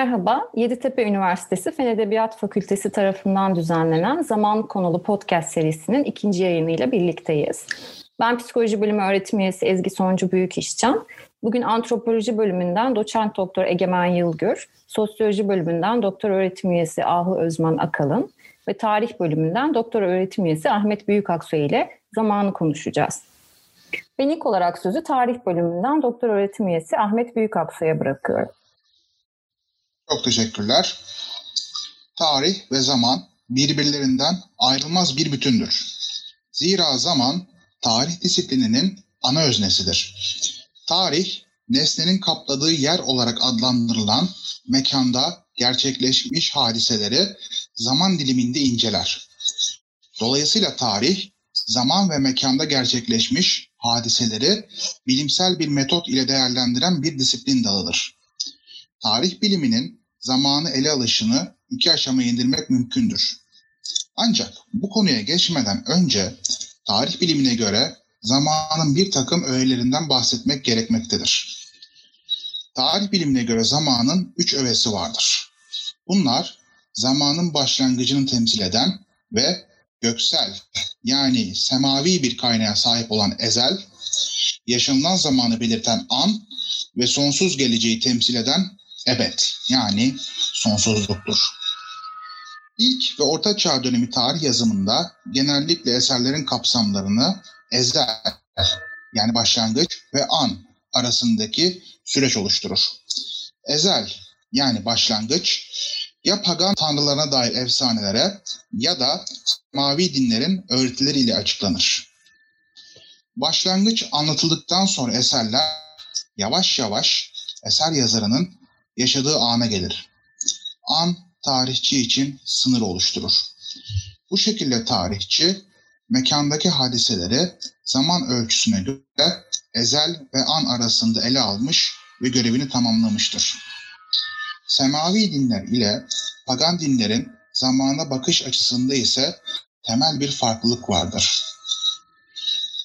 Merhaba, Yeditepe Üniversitesi Fen Edebiyat Fakültesi tarafından düzenlenen Zaman Konulu Podcast serisinin ikinci yayınıyla birlikteyiz. Ben Psikoloji Bölümü öğretim üyesi Ezgi Soncu Büyükişcan. Bugün Antropoloji Bölümünden Doçent Doktor Egemen Yılgür, Sosyoloji Bölümünden Doktor Öğretim Üyesi Ahu Özman Akalın ve Tarih Bölümünden Doktor Öğretim Üyesi Ahmet Büyükaksu ile zamanı konuşacağız. Ben ilk olarak sözü Tarih Bölümünden Doktor Öğretim Üyesi Ahmet Büyükaksu'ya bırakıyorum. Çok teşekkürler. Tarih ve zaman birbirlerinden ayrılmaz bir bütündür. Zira zaman tarih disiplininin ana öznesidir. Tarih, nesnenin kapladığı yer olarak adlandırılan mekanda gerçekleşmiş hadiseleri zaman diliminde inceler. Dolayısıyla tarih, zaman ve mekanda gerçekleşmiş hadiseleri bilimsel bir metot ile değerlendiren bir disiplin dalıdır. Tarih biliminin zamanı ele alışını iki aşamaya indirmek mümkündür. Ancak bu konuya geçmeden önce tarih bilimine göre zamanın bir takım öğelerinden bahsetmek gerekmektedir. Tarih bilimine göre zamanın üç öğesi vardır. Bunlar zamanın başlangıcını temsil eden ve göksel yani semavi bir kaynağa sahip olan ezel, yaşanılan zamanı belirten an ve sonsuz geleceği temsil eden ebed yani sonsuzluktur. İlk ve Orta Çağ dönemi tarih yazımında genellikle eserlerin kapsamlarını ezel yani başlangıç ve an arasındaki süreç oluşturur. Ezel yani başlangıç ya pagan tanrılarına dair efsanelere ya da mavi dinlerin öğretileriyle açıklanır. Başlangıç anlatıldıktan sonra eserler yavaş yavaş eser yazarının yaşadığı ana gelir. An tarihçi için sınır oluşturur. Bu şekilde tarihçi mekandaki hadiseleri zaman ölçüsüne göre ezel ve an arasında ele almış ve görevini tamamlamıştır. Semavi dinler ile pagan dinlerin zamana bakış açısında ise temel bir farklılık vardır.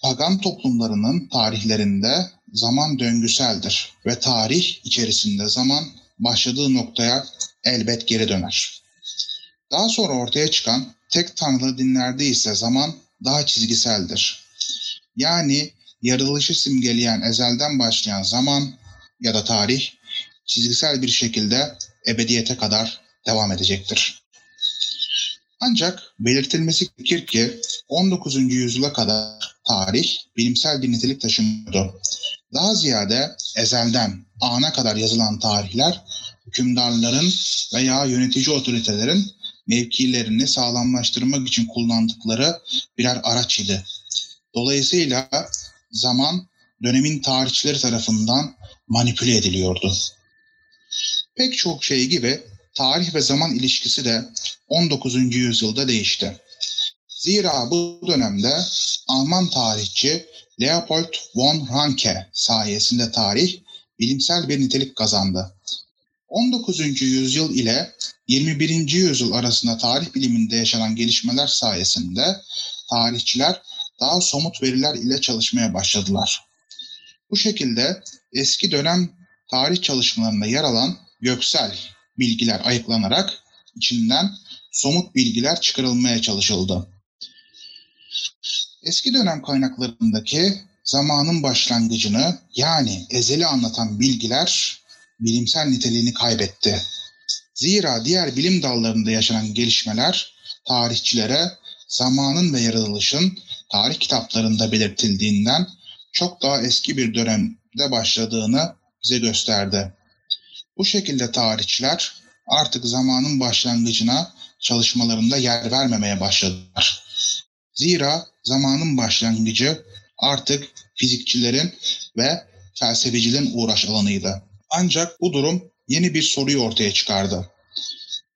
Pagan toplumlarının tarihlerinde zaman döngüseldir ve tarih içerisinde zaman başladığı noktaya elbet geri döner. Daha sonra ortaya çıkan tek tanrılı dinlerde ise zaman daha çizgiseldir. Yani yaratılışı simgeleyen ezelden başlayan zaman ya da tarih çizgisel bir şekilde ebediyete kadar devam edecektir. Ancak belirtilmesi gerekir ki 19. yüzyıla kadar tarih bilimsel bir nitelik taşımıyordu. Daha ziyade ezelden ana kadar yazılan tarihler hükümdarların veya yönetici otoritelerin mevkilerini sağlamlaştırmak için kullandıkları birer araç idi. Dolayısıyla zaman dönemin tarihçileri tarafından manipüle ediliyordu. Pek çok şey gibi tarih ve zaman ilişkisi de 19. yüzyılda değişti. Zira bu dönemde Alman tarihçi Leopold von Ranke sayesinde tarih bilimsel bir nitelik kazandı. 19. yüzyıl ile 21. yüzyıl arasında tarih biliminde yaşanan gelişmeler sayesinde tarihçiler daha somut veriler ile çalışmaya başladılar. Bu şekilde eski dönem tarih çalışmalarında yer alan göksel bilgiler ayıklanarak içinden somut bilgiler çıkarılmaya çalışıldı. Eski dönem kaynaklarındaki zamanın başlangıcını yani ezeli anlatan bilgiler bilimsel niteliğini kaybetti. Zira diğer bilim dallarında yaşanan gelişmeler tarihçilere zamanın ve yaratılışın tarih kitaplarında belirtildiğinden çok daha eski bir dönemde başladığını bize gösterdi. Bu şekilde tarihçiler artık zamanın başlangıcına çalışmalarında yer vermemeye başladılar. Zira zamanın başlangıcı artık fizikçilerin ve felsefecilerin uğraş alanıydı. Ancak bu durum yeni bir soruyu ortaya çıkardı.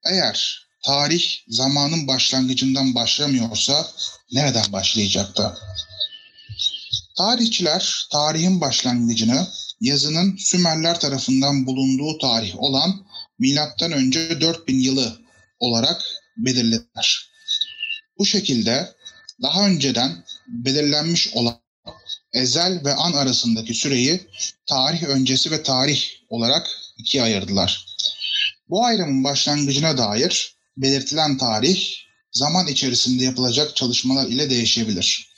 Eğer tarih zamanın başlangıcından başlamıyorsa nereden başlayacaktı? Tarihçiler tarihin başlangıcını yazının Sümerler tarafından bulunduğu tarih olan milattan önce 4000 yılı olarak belirlediler. Bu şekilde daha önceden belirlenmiş olan ezel ve an arasındaki süreyi tarih öncesi ve tarih olarak ikiye ayırdılar. Bu ayrımın başlangıcına dair belirtilen tarih zaman içerisinde yapılacak çalışmalar ile değişebilir.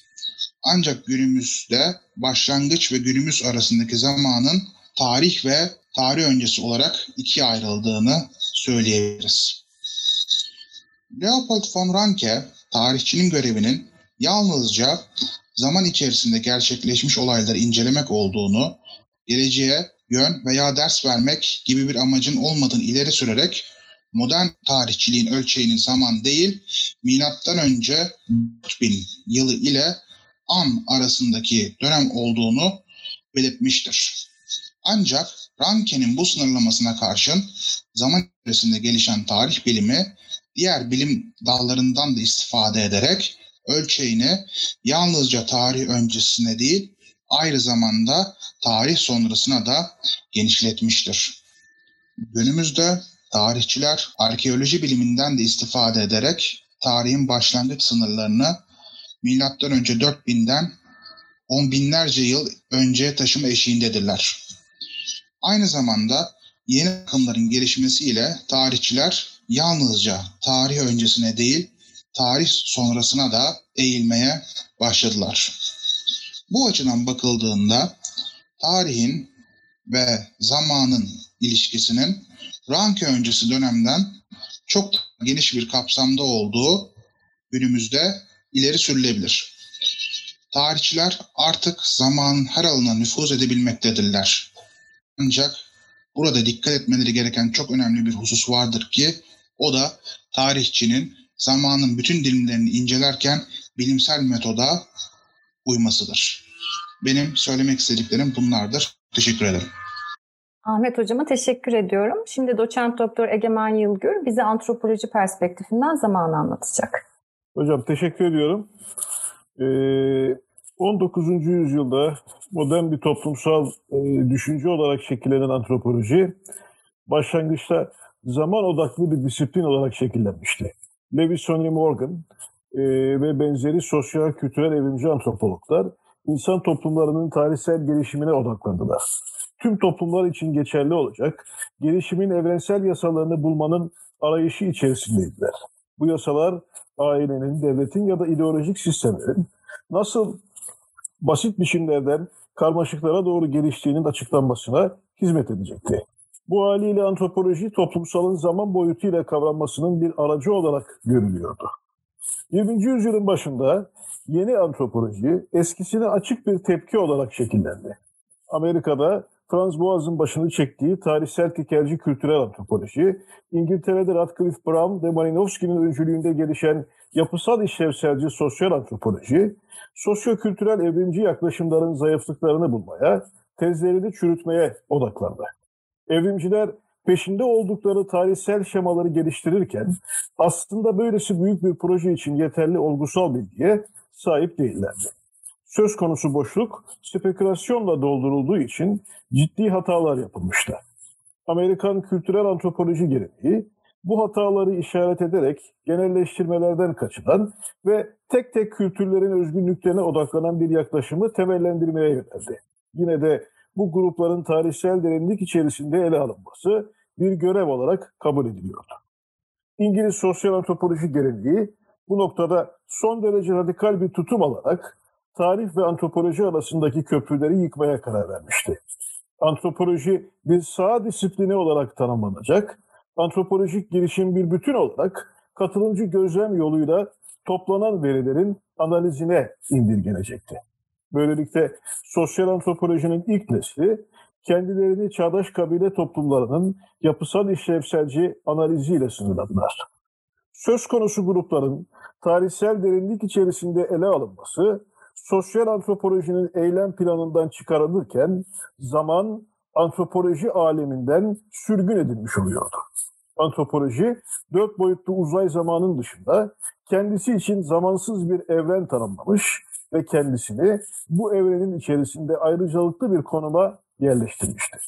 Ancak günümüzde başlangıç ve günümüz arasındaki zamanın tarih ve tarih öncesi olarak ikiye ayrıldığını söyleyebiliriz. Leopold von Ranke, tarihçinin görevinin yalnızca zaman içerisinde gerçekleşmiş olayları incelemek olduğunu, geleceğe yön veya ders vermek gibi bir amacın olmadığını ileri sürerek modern tarihçiliğin ölçeğinin zaman değil, milattan önce 4000 yılı ile an arasındaki dönem olduğunu belirtmiştir. Ancak Ranke'nin bu sınırlamasına karşın zaman içerisinde gelişen tarih bilimi diğer bilim dallarından da istifade ederek ölçeğini yalnızca tarih öncesine değil, ayrı zamanda tarih sonrasına da genişletmiştir. Günümüzde tarihçiler arkeoloji biliminden de istifade ederek tarihin başlangıç sınırlarını milattan önce 4000'den on binlerce yıl önce taşıma eşiğindedirler. Aynı zamanda yeni akımların gelişmesiyle tarihçiler yalnızca tarih öncesine değil, tarih sonrasına da eğilmeye başladılar. Bu açıdan bakıldığında tarihin ve zamanın ilişkisinin Ranke öncesi dönemden çok geniş bir kapsamda olduğu günümüzde ileri sürülebilir. Tarihçiler artık zamanın her alanına nüfuz edebilmektedirler. Ancak burada dikkat etmeleri gereken çok önemli bir husus vardır ki o da tarihçinin zamanın bütün dilimlerini incelerken bilimsel metoda uymasıdır. Benim söylemek istediklerim bunlardır. Teşekkür ederim. Ahmet Hocama teşekkür ediyorum. Şimdi doçent doktor Egemen Yılgür bize antropoloji perspektifinden zamanı anlatacak. Hocam teşekkür ediyorum. Ee, 19. yüzyılda modern bir toplumsal e, düşünce olarak şekillenen antropoloji başlangıçta zaman odaklı bir disiplin olarak şekillenmişti. Lewis Henry Morgan e, ve benzeri sosyal kültürel evrimci antropologlar insan toplumlarının tarihsel gelişimine odaklandılar. Tüm toplumlar için geçerli olacak, gelişimin evrensel yasalarını bulmanın arayışı içerisindeydiler. Bu yasalar ailenin, devletin ya da ideolojik sistemlerin nasıl basit biçimlerden karmaşıklara doğru geliştiğinin açıklanmasına hizmet edecekti. Bu haliyle antropoloji toplumsalın zaman boyutuyla kavranmasının bir aracı olarak görülüyordu. 20. yüzyılın başında yeni antropoloji eskisine açık bir tepki olarak şekillendi. Amerika'da Franz Boas'ın başını çektiği tarihsel tekelci kültürel antropoloji, İngiltere'de Radcliffe Brown ve Malinowski'nin öncülüğünde gelişen yapısal işlevselci sosyal antropoloji, sosyo-kültürel evrimci yaklaşımların zayıflıklarını bulmaya, tezlerini çürütmeye odaklandı. Evrimciler peşinde oldukları tarihsel şemaları geliştirirken aslında böylesi büyük bir proje için yeterli olgusal bilgiye sahip değillerdi. Söz konusu boşluk spekülasyonla doldurulduğu için ciddi hatalar yapılmıştı. Amerikan kültürel antropoloji geleneği bu hataları işaret ederek genelleştirmelerden kaçınan ve tek tek kültürlerin özgünlüklerine odaklanan bir yaklaşımı temellendirmeye yöneldi. Yine de bu grupların tarihsel derinlik içerisinde ele alınması bir görev olarak kabul ediliyordu. İngiliz sosyal antropoloji geleneği bu noktada son derece radikal bir tutum alarak tarih ve antropoloji arasındaki köprüleri yıkmaya karar vermişti. Antropoloji bir sağ disiplini olarak tanımlanacak, antropolojik girişim bir bütün olarak katılımcı gözlem yoluyla toplanan verilerin analizine indirgenecekti. Böylelikle sosyal antropolojinin ilk nesli kendilerini çağdaş kabile toplumlarının yapısal işlevselci analiziyle sınırladılar. Söz konusu grupların tarihsel derinlik içerisinde ele alınması, sosyal antropolojinin eylem planından çıkarılırken zaman antropoloji aleminden sürgün edilmiş oluyordu. Antropoloji, dört boyutlu uzay zamanın dışında kendisi için zamansız bir evren tanımlamış ve kendisini bu evrenin içerisinde ayrıcalıklı bir konuma yerleştirmiştir.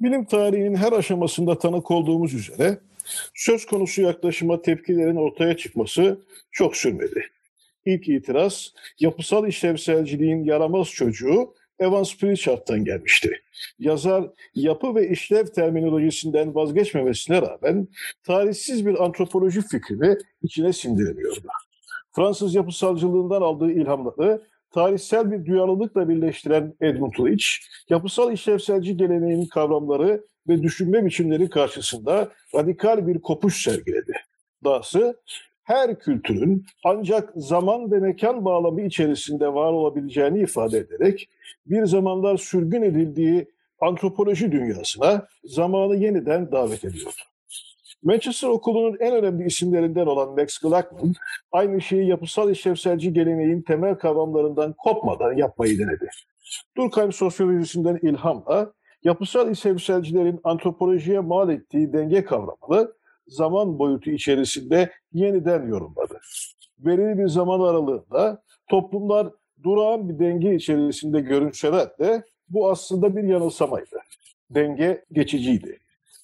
Bilim tarihinin her aşamasında tanık olduğumuz üzere söz konusu yaklaşıma tepkilerin ortaya çıkması çok sürmedi. İlk itiraz yapısal işlevselciliğin yaramaz çocuğu Evans Pritchard'dan gelmişti. Yazar yapı ve işlev terminolojisinden vazgeçmemesine rağmen tarihsiz bir antropoloji fikrini içine sindiremiyordu. Fransız yapısalcılığından aldığı ilhamları tarihsel bir duyarlılıkla birleştiren Edmund Leach, yapısal işlevselci geleneğin kavramları ve düşünme biçimleri karşısında radikal bir kopuş sergiledi. Dahası her kültürün ancak zaman ve mekan bağlamı içerisinde var olabileceğini ifade ederek bir zamanlar sürgün edildiği antropoloji dünyasına zamanı yeniden davet ediyordu. Manchester Okulu'nun en önemli isimlerinden olan Max Glackman, aynı şeyi yapısal işlevselci geleneğin temel kavramlarından kopmadan yapmayı denedi. Durkheim sosyolojisinden ilhamla yapısal işlevselcilerin antropolojiye mal ettiği denge kavramını zaman boyutu içerisinde yeniden yorumladı. Belirli bir zaman aralığında toplumlar durağan bir denge içerisinde görünseler de bu aslında bir yanılsamaydı. Denge geçiciydi.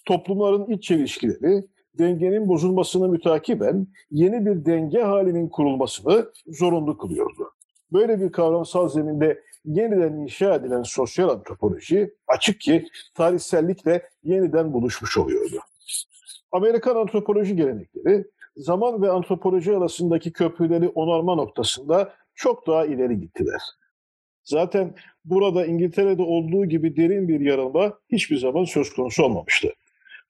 Toplumların iç çelişkileri dengenin bozulmasını mütakiben yeni bir denge halinin kurulmasını zorunlu kılıyordu. Böyle bir kavramsal zeminde yeniden inşa edilen sosyal antropoloji açık ki tarihsellikle yeniden buluşmuş oluyordu. Amerikan antropoloji gelenekleri zaman ve antropoloji arasındaki köprüleri onarma noktasında çok daha ileri gittiler. Zaten burada İngiltere'de olduğu gibi derin bir yarılma hiçbir zaman söz konusu olmamıştı.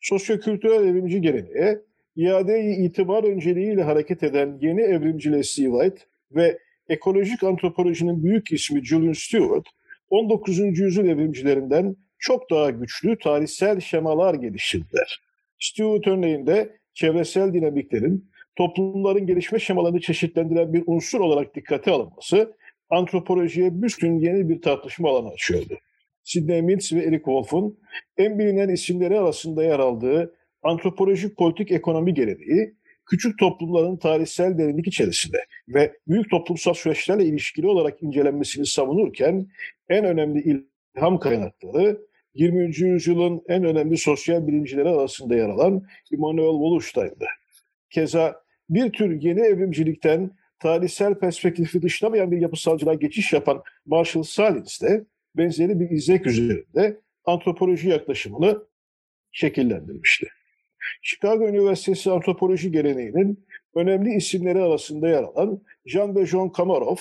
Sosyokültürel evrimci geleneğe iade itibar önceliğiyle hareket eden yeni evrimci Leslie White ve ekolojik antropolojinin büyük ismi Julian Stewart, 19. yüzyıl evrimcilerinden çok daha güçlü tarihsel şemalar geliştirdiler. Stewart örneğinde çevresel dinamiklerin toplumların gelişme şemalarını çeşitlendiren bir unsur olarak dikkate alınması antropolojiye büstün yeni bir tartışma alanı açıyordu. Sidney Mintz ve Eric Wolff'un en bilinen isimleri arasında yer aldığı antropolojik politik ekonomi geleneği, küçük toplumların tarihsel derinlik içerisinde ve büyük toplumsal süreçlerle ilişkili olarak incelenmesini savunurken en önemli ilham kaynakları 20. yüzyılın en önemli sosyal bilimcileri arasında yer alan Immanuel Wallerstein'dı. Keza bir tür yeni evrimcilikten tarihsel perspektifi dışlamayan bir yapısalcılığa geçiş yapan Marshall Salins de benzeri bir izlek üzerinde antropoloji yaklaşımını şekillendirmişti. Chicago Üniversitesi antropoloji geleneğinin önemli isimleri arasında yer alan Jean ve John Kamarov,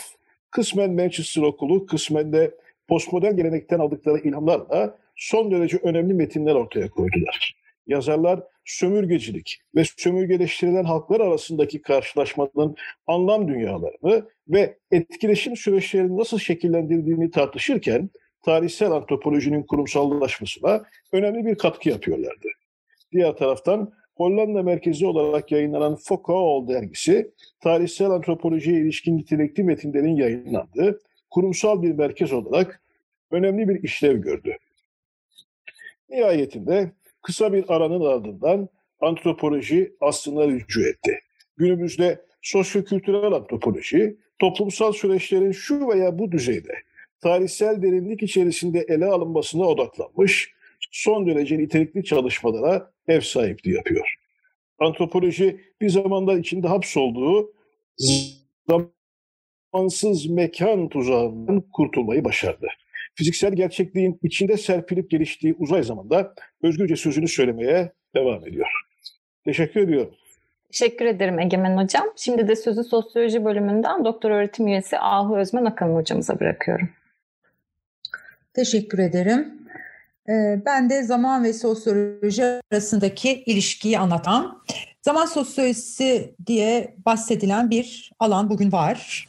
kısmen Manchester Okulu, kısmen de postmodern gelenekten aldıkları ilhamlarla son derece önemli metinler ortaya koydular. Yazarlar sömürgecilik ve sömürgeleştirilen halklar arasındaki karşılaşmanın anlam dünyalarını ve etkileşim süreçlerini nasıl şekillendirdiğini tartışırken tarihsel antropolojinin kurumsallaşmasına önemli bir katkı yapıyorlardı. Diğer taraftan Hollanda merkezi olarak yayınlanan Foucault dergisi, tarihsel antropolojiye ilişkin nitelikli metinlerin yayınlandığı kurumsal bir merkez olarak önemli bir işlev gördü. Nihayetinde kısa bir aranın ardından antropoloji aslında rücu etti. Günümüzde sosyokültürel antropoloji, toplumsal süreçlerin şu veya bu düzeyde tarihsel derinlik içerisinde ele alınmasına odaklanmış, son derece nitelikli çalışmalara ev sahipliği yapıyor. Antropoloji bir zamanlar içinde hapsolduğu zamansız mekan tuzağından kurtulmayı başardı fiziksel gerçekliğin içinde serpilip geliştiği uzay zamanda özgürce sözünü söylemeye devam ediyor. Teşekkür ediyorum. Teşekkür ederim Egemen Hocam. Şimdi de sözü sosyoloji bölümünden doktor öğretim üyesi Ahu Özmen Akan hocamıza bırakıyorum. Teşekkür ederim. Ee, ben de zaman ve sosyoloji arasındaki ilişkiyi anlatan, zaman sosyolojisi diye bahsedilen bir alan bugün var.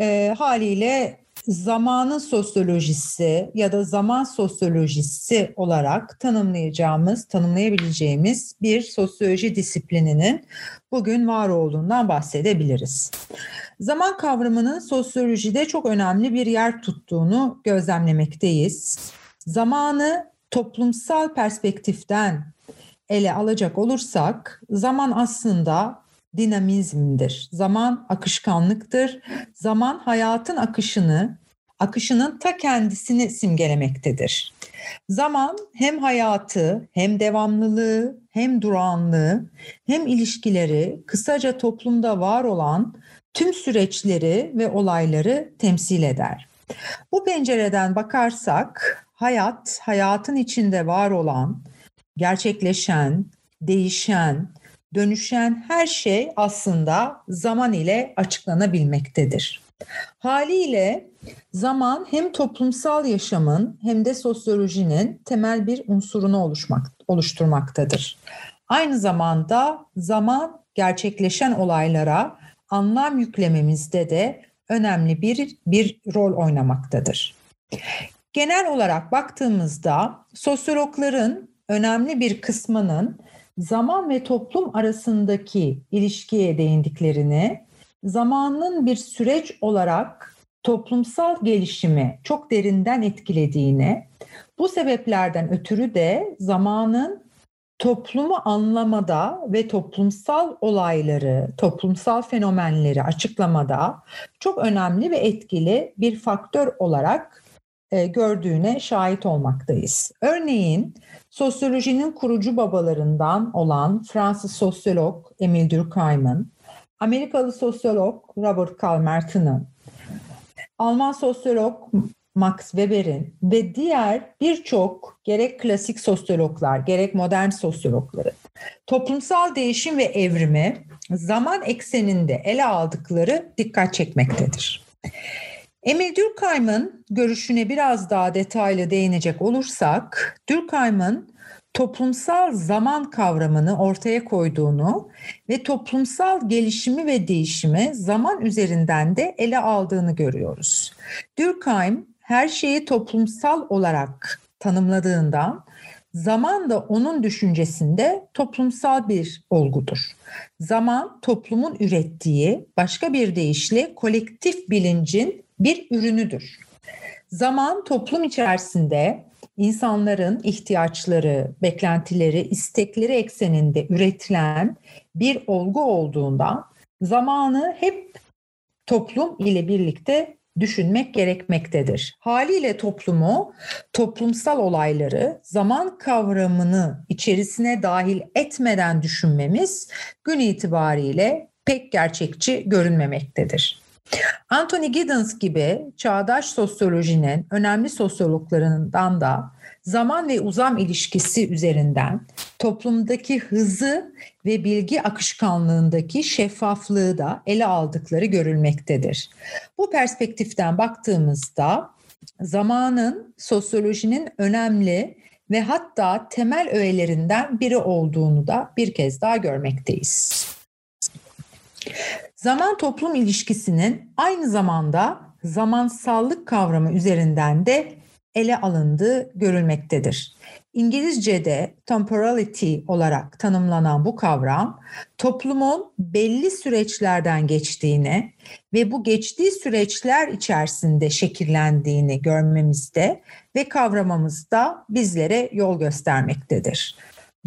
E, haliyle zamanın sosyolojisi ya da zaman sosyolojisi olarak tanımlayacağımız, tanımlayabileceğimiz bir sosyoloji disiplininin bugün var olduğundan bahsedebiliriz. Zaman kavramının sosyolojide çok önemli bir yer tuttuğunu gözlemlemekteyiz. Zamanı toplumsal perspektiften ele alacak olursak zaman aslında dinamizmdir. Zaman akışkanlıktır. Zaman hayatın akışını, akışının ta kendisini simgelemektedir. Zaman hem hayatı, hem devamlılığı, hem durağanlığı, hem ilişkileri, kısaca toplumda var olan tüm süreçleri ve olayları temsil eder. Bu pencereden bakarsak hayat, hayatın içinde var olan, gerçekleşen, değişen, dönüşen her şey aslında zaman ile açıklanabilmektedir. Haliyle zaman hem toplumsal yaşamın hem de sosyolojinin temel bir unsurunu oluşmak, oluşturmaktadır. Aynı zamanda zaman gerçekleşen olaylara anlam yüklememizde de önemli bir, bir rol oynamaktadır. Genel olarak baktığımızda sosyologların önemli bir kısmının zaman ve toplum arasındaki ilişkiye değindiklerini, zamanın bir süreç olarak toplumsal gelişimi çok derinden etkilediğini, bu sebeplerden ötürü de zamanın toplumu anlamada ve toplumsal olayları, toplumsal fenomenleri açıklamada çok önemli ve etkili bir faktör olarak gördüğüne şahit olmaktayız. Örneğin sosyolojinin kurucu babalarından olan Fransız sosyolog Emile Durkheim'in, Amerikalı sosyolog Robert Kalmerton'ın, Alman sosyolog Max Weber'in ve diğer birçok gerek klasik sosyologlar gerek modern sosyologların toplumsal değişim ve evrimi zaman ekseninde ele aldıkları dikkat çekmektedir. Emil Durkheim'ın görüşüne biraz daha detaylı değinecek olursak, Durkheim'ın toplumsal zaman kavramını ortaya koyduğunu ve toplumsal gelişimi ve değişimi zaman üzerinden de ele aldığını görüyoruz. Durkheim her şeyi toplumsal olarak tanımladığından zaman da onun düşüncesinde toplumsal bir olgudur. Zaman toplumun ürettiği başka bir deyişle kolektif bilincin bir ürünüdür. Zaman toplum içerisinde insanların ihtiyaçları, beklentileri, istekleri ekseninde üretilen bir olgu olduğundan zamanı hep toplum ile birlikte düşünmek gerekmektedir. Haliyle toplumu, toplumsal olayları zaman kavramını içerisine dahil etmeden düşünmemiz gün itibariyle pek gerçekçi görünmemektedir. Anthony Giddens gibi çağdaş sosyolojinin önemli sosyologlarından da zaman ve uzam ilişkisi üzerinden toplumdaki hızı ve bilgi akışkanlığındaki şeffaflığı da ele aldıkları görülmektedir. Bu perspektiften baktığımızda zamanın sosyolojinin önemli ve hatta temel öğelerinden biri olduğunu da bir kez daha görmekteyiz. Zaman toplum ilişkisinin aynı zamanda zamansallık kavramı üzerinden de ele alındığı görülmektedir. İngilizce'de temporality olarak tanımlanan bu kavram toplumun belli süreçlerden geçtiğini ve bu geçtiği süreçler içerisinde şekillendiğini görmemizde ve kavramamızda bizlere yol göstermektedir.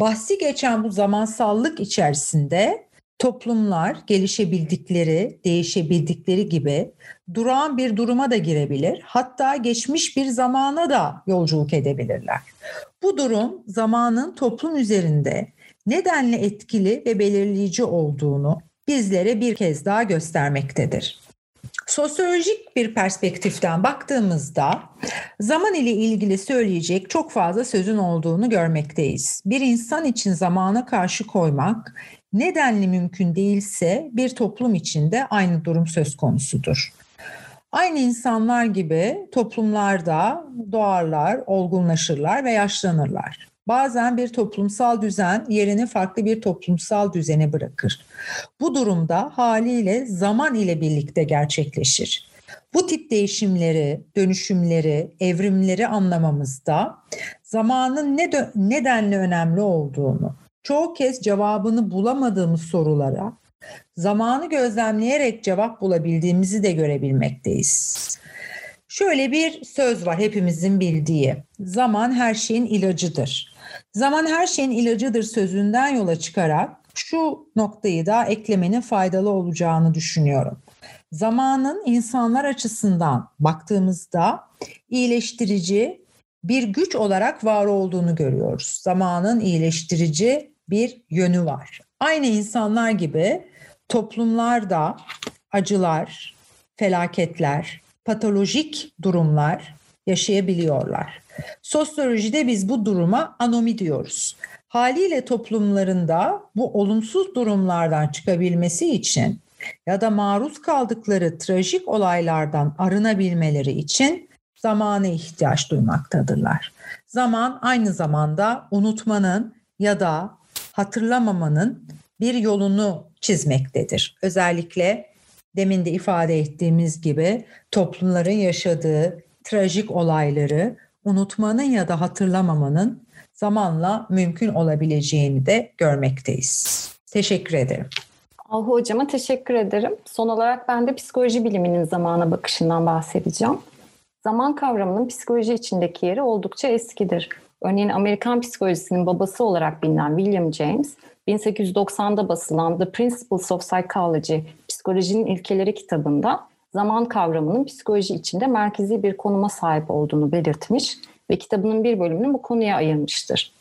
Bahsi geçen bu zamansallık içerisinde toplumlar gelişebildikleri, değişebildikleri gibi durağan bir duruma da girebilir. Hatta geçmiş bir zamana da yolculuk edebilirler. Bu durum zamanın toplum üzerinde nedenle etkili ve belirleyici olduğunu bizlere bir kez daha göstermektedir. Sosyolojik bir perspektiften baktığımızda zaman ile ilgili söyleyecek çok fazla sözün olduğunu görmekteyiz. Bir insan için zamana karşı koymak nedenli mümkün değilse bir toplum içinde aynı durum söz konusudur. Aynı insanlar gibi toplumlarda doğarlar, olgunlaşırlar ve yaşlanırlar. Bazen bir toplumsal düzen yerini farklı bir toplumsal düzene bırakır. Bu durumda haliyle zaman ile birlikte gerçekleşir. Bu tip değişimleri, dönüşümleri, evrimleri anlamamızda zamanın ne nedenle önemli olduğunu, çoğu kez cevabını bulamadığımız sorulara zamanı gözlemleyerek cevap bulabildiğimizi de görebilmekteyiz. Şöyle bir söz var hepimizin bildiği. Zaman her şeyin ilacıdır. Zaman her şeyin ilacıdır sözünden yola çıkarak şu noktayı da eklemenin faydalı olacağını düşünüyorum. Zamanın insanlar açısından baktığımızda iyileştirici bir güç olarak var olduğunu görüyoruz. Zamanın iyileştirici bir yönü var. Aynı insanlar gibi toplumlarda acılar, felaketler, patolojik durumlar yaşayabiliyorlar. Sosyolojide biz bu duruma anomi diyoruz. Haliyle toplumlarında bu olumsuz durumlardan çıkabilmesi için ya da maruz kaldıkları trajik olaylardan arınabilmeleri için zamana ihtiyaç duymaktadırlar. Zaman aynı zamanda unutmanın ya da hatırlamamanın bir yolunu çizmektedir. Özellikle demin de ifade ettiğimiz gibi toplumların yaşadığı trajik olayları unutmanın ya da hatırlamamanın zamanla mümkün olabileceğini de görmekteyiz. Teşekkür ederim. Alhu Hocama teşekkür ederim. Son olarak ben de psikoloji biliminin zamana bakışından bahsedeceğim. Zaman kavramının psikoloji içindeki yeri oldukça eskidir. Örneğin Amerikan psikolojisinin babası olarak bilinen William James, 1890'da basılan The Principles of Psychology, Psikolojinin İlkeleri kitabında zaman kavramının psikoloji içinde merkezi bir konuma sahip olduğunu belirtmiş ve kitabının bir bölümünü bu konuya ayırmıştır.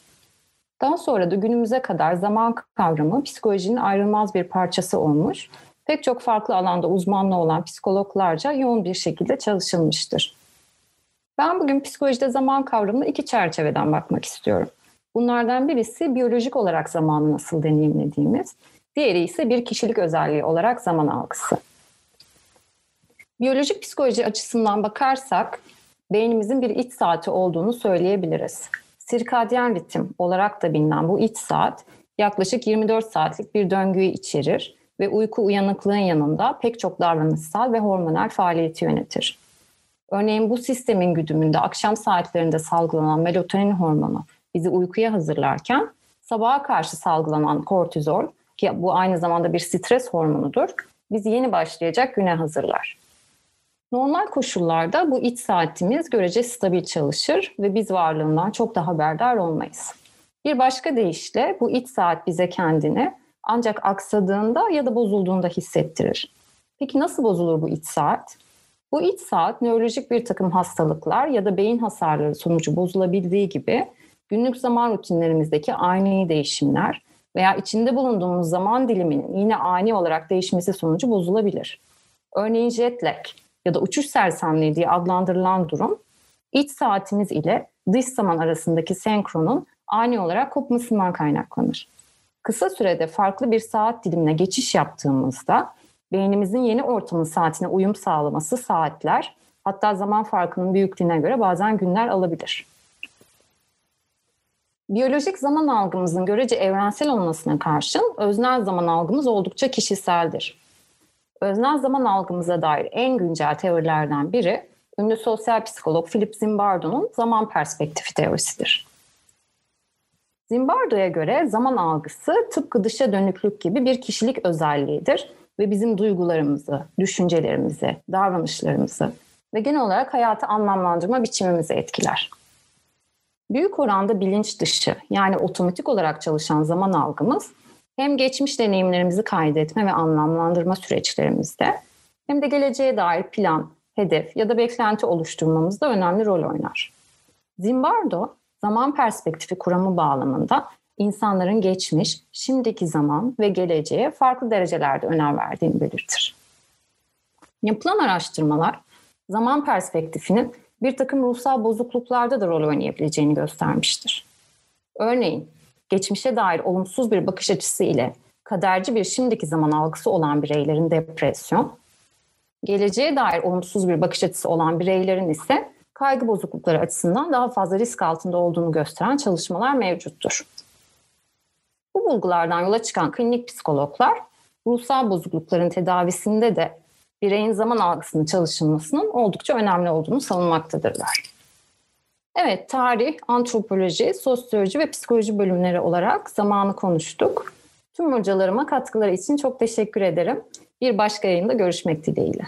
Daha sonra da günümüze kadar zaman kavramı psikolojinin ayrılmaz bir parçası olmuş, pek çok farklı alanda uzmanlığı olan psikologlarca yoğun bir şekilde çalışılmıştır. Ben bugün psikolojide zaman kavramına iki çerçeveden bakmak istiyorum. Bunlardan birisi biyolojik olarak zamanı nasıl deneyimlediğimiz, diğeri ise bir kişilik özelliği olarak zaman algısı. Biyolojik psikoloji açısından bakarsak beynimizin bir iç saati olduğunu söyleyebiliriz. Sirkadyen ritim olarak da bilinen bu iç saat yaklaşık 24 saatlik bir döngüyü içerir ve uyku uyanıklığın yanında pek çok davranışsal ve hormonal faaliyeti yönetir. Örneğin bu sistemin güdümünde akşam saatlerinde salgılanan melatonin hormonu bizi uykuya hazırlarken sabaha karşı salgılanan kortizol ki bu aynı zamanda bir stres hormonudur bizi yeni başlayacak güne hazırlar. Normal koşullarda bu iç saatimiz görece stabil çalışır ve biz varlığından çok daha haberdar olmayız. Bir başka deyişle bu iç saat bize kendini ancak aksadığında ya da bozulduğunda hissettirir. Peki nasıl bozulur bu iç saat? Bu iç saat nörolojik bir takım hastalıklar ya da beyin hasarları sonucu bozulabildiği gibi günlük zaman rutinlerimizdeki ani değişimler veya içinde bulunduğumuz zaman diliminin yine ani olarak değişmesi sonucu bozulabilir. Örneğin jet lag ya da uçuş sersemliği diye adlandırılan durum iç saatimiz ile dış zaman arasındaki senkronun ani olarak kopmasından kaynaklanır. Kısa sürede farklı bir saat dilimine geçiş yaptığımızda beynimizin yeni ortamın saatine uyum sağlaması saatler hatta zaman farkının büyüklüğüne göre bazen günler alabilir. Biyolojik zaman algımızın görece evrensel olmasına karşın öznel zaman algımız oldukça kişiseldir. Öznel zaman algımıza dair en güncel teorilerden biri ünlü sosyal psikolog Philip Zimbardo'nun zaman perspektifi teorisidir. Zimbardo'ya göre zaman algısı tıpkı dışa dönüklük gibi bir kişilik özelliğidir ve bizim duygularımızı, düşüncelerimizi, davranışlarımızı ve genel olarak hayatı anlamlandırma biçimimizi etkiler. Büyük oranda bilinç dışı yani otomatik olarak çalışan zaman algımız hem geçmiş deneyimlerimizi kaydetme ve anlamlandırma süreçlerimizde hem de geleceğe dair plan, hedef ya da beklenti oluşturmamızda önemli rol oynar. Zimbardo, zaman perspektifi kuramı bağlamında insanların geçmiş, şimdiki zaman ve geleceğe farklı derecelerde önem verdiğini belirtir. Yapılan araştırmalar zaman perspektifinin bir takım ruhsal bozukluklarda da rol oynayabileceğini göstermiştir. Örneğin geçmişe dair olumsuz bir bakış açısı ile kaderci bir şimdiki zaman algısı olan bireylerin depresyon, geleceğe dair olumsuz bir bakış açısı olan bireylerin ise kaygı bozuklukları açısından daha fazla risk altında olduğunu gösteren çalışmalar mevcuttur. Bu bulgulardan yola çıkan klinik psikologlar ruhsal bozuklukların tedavisinde de bireyin zaman algısının çalışılmasının oldukça önemli olduğunu savunmaktadırlar. Evet, tarih, antropoloji, sosyoloji ve psikoloji bölümleri olarak zamanı konuştuk. Tüm hocalarıma katkıları için çok teşekkür ederim. Bir başka yayında görüşmek dileğiyle.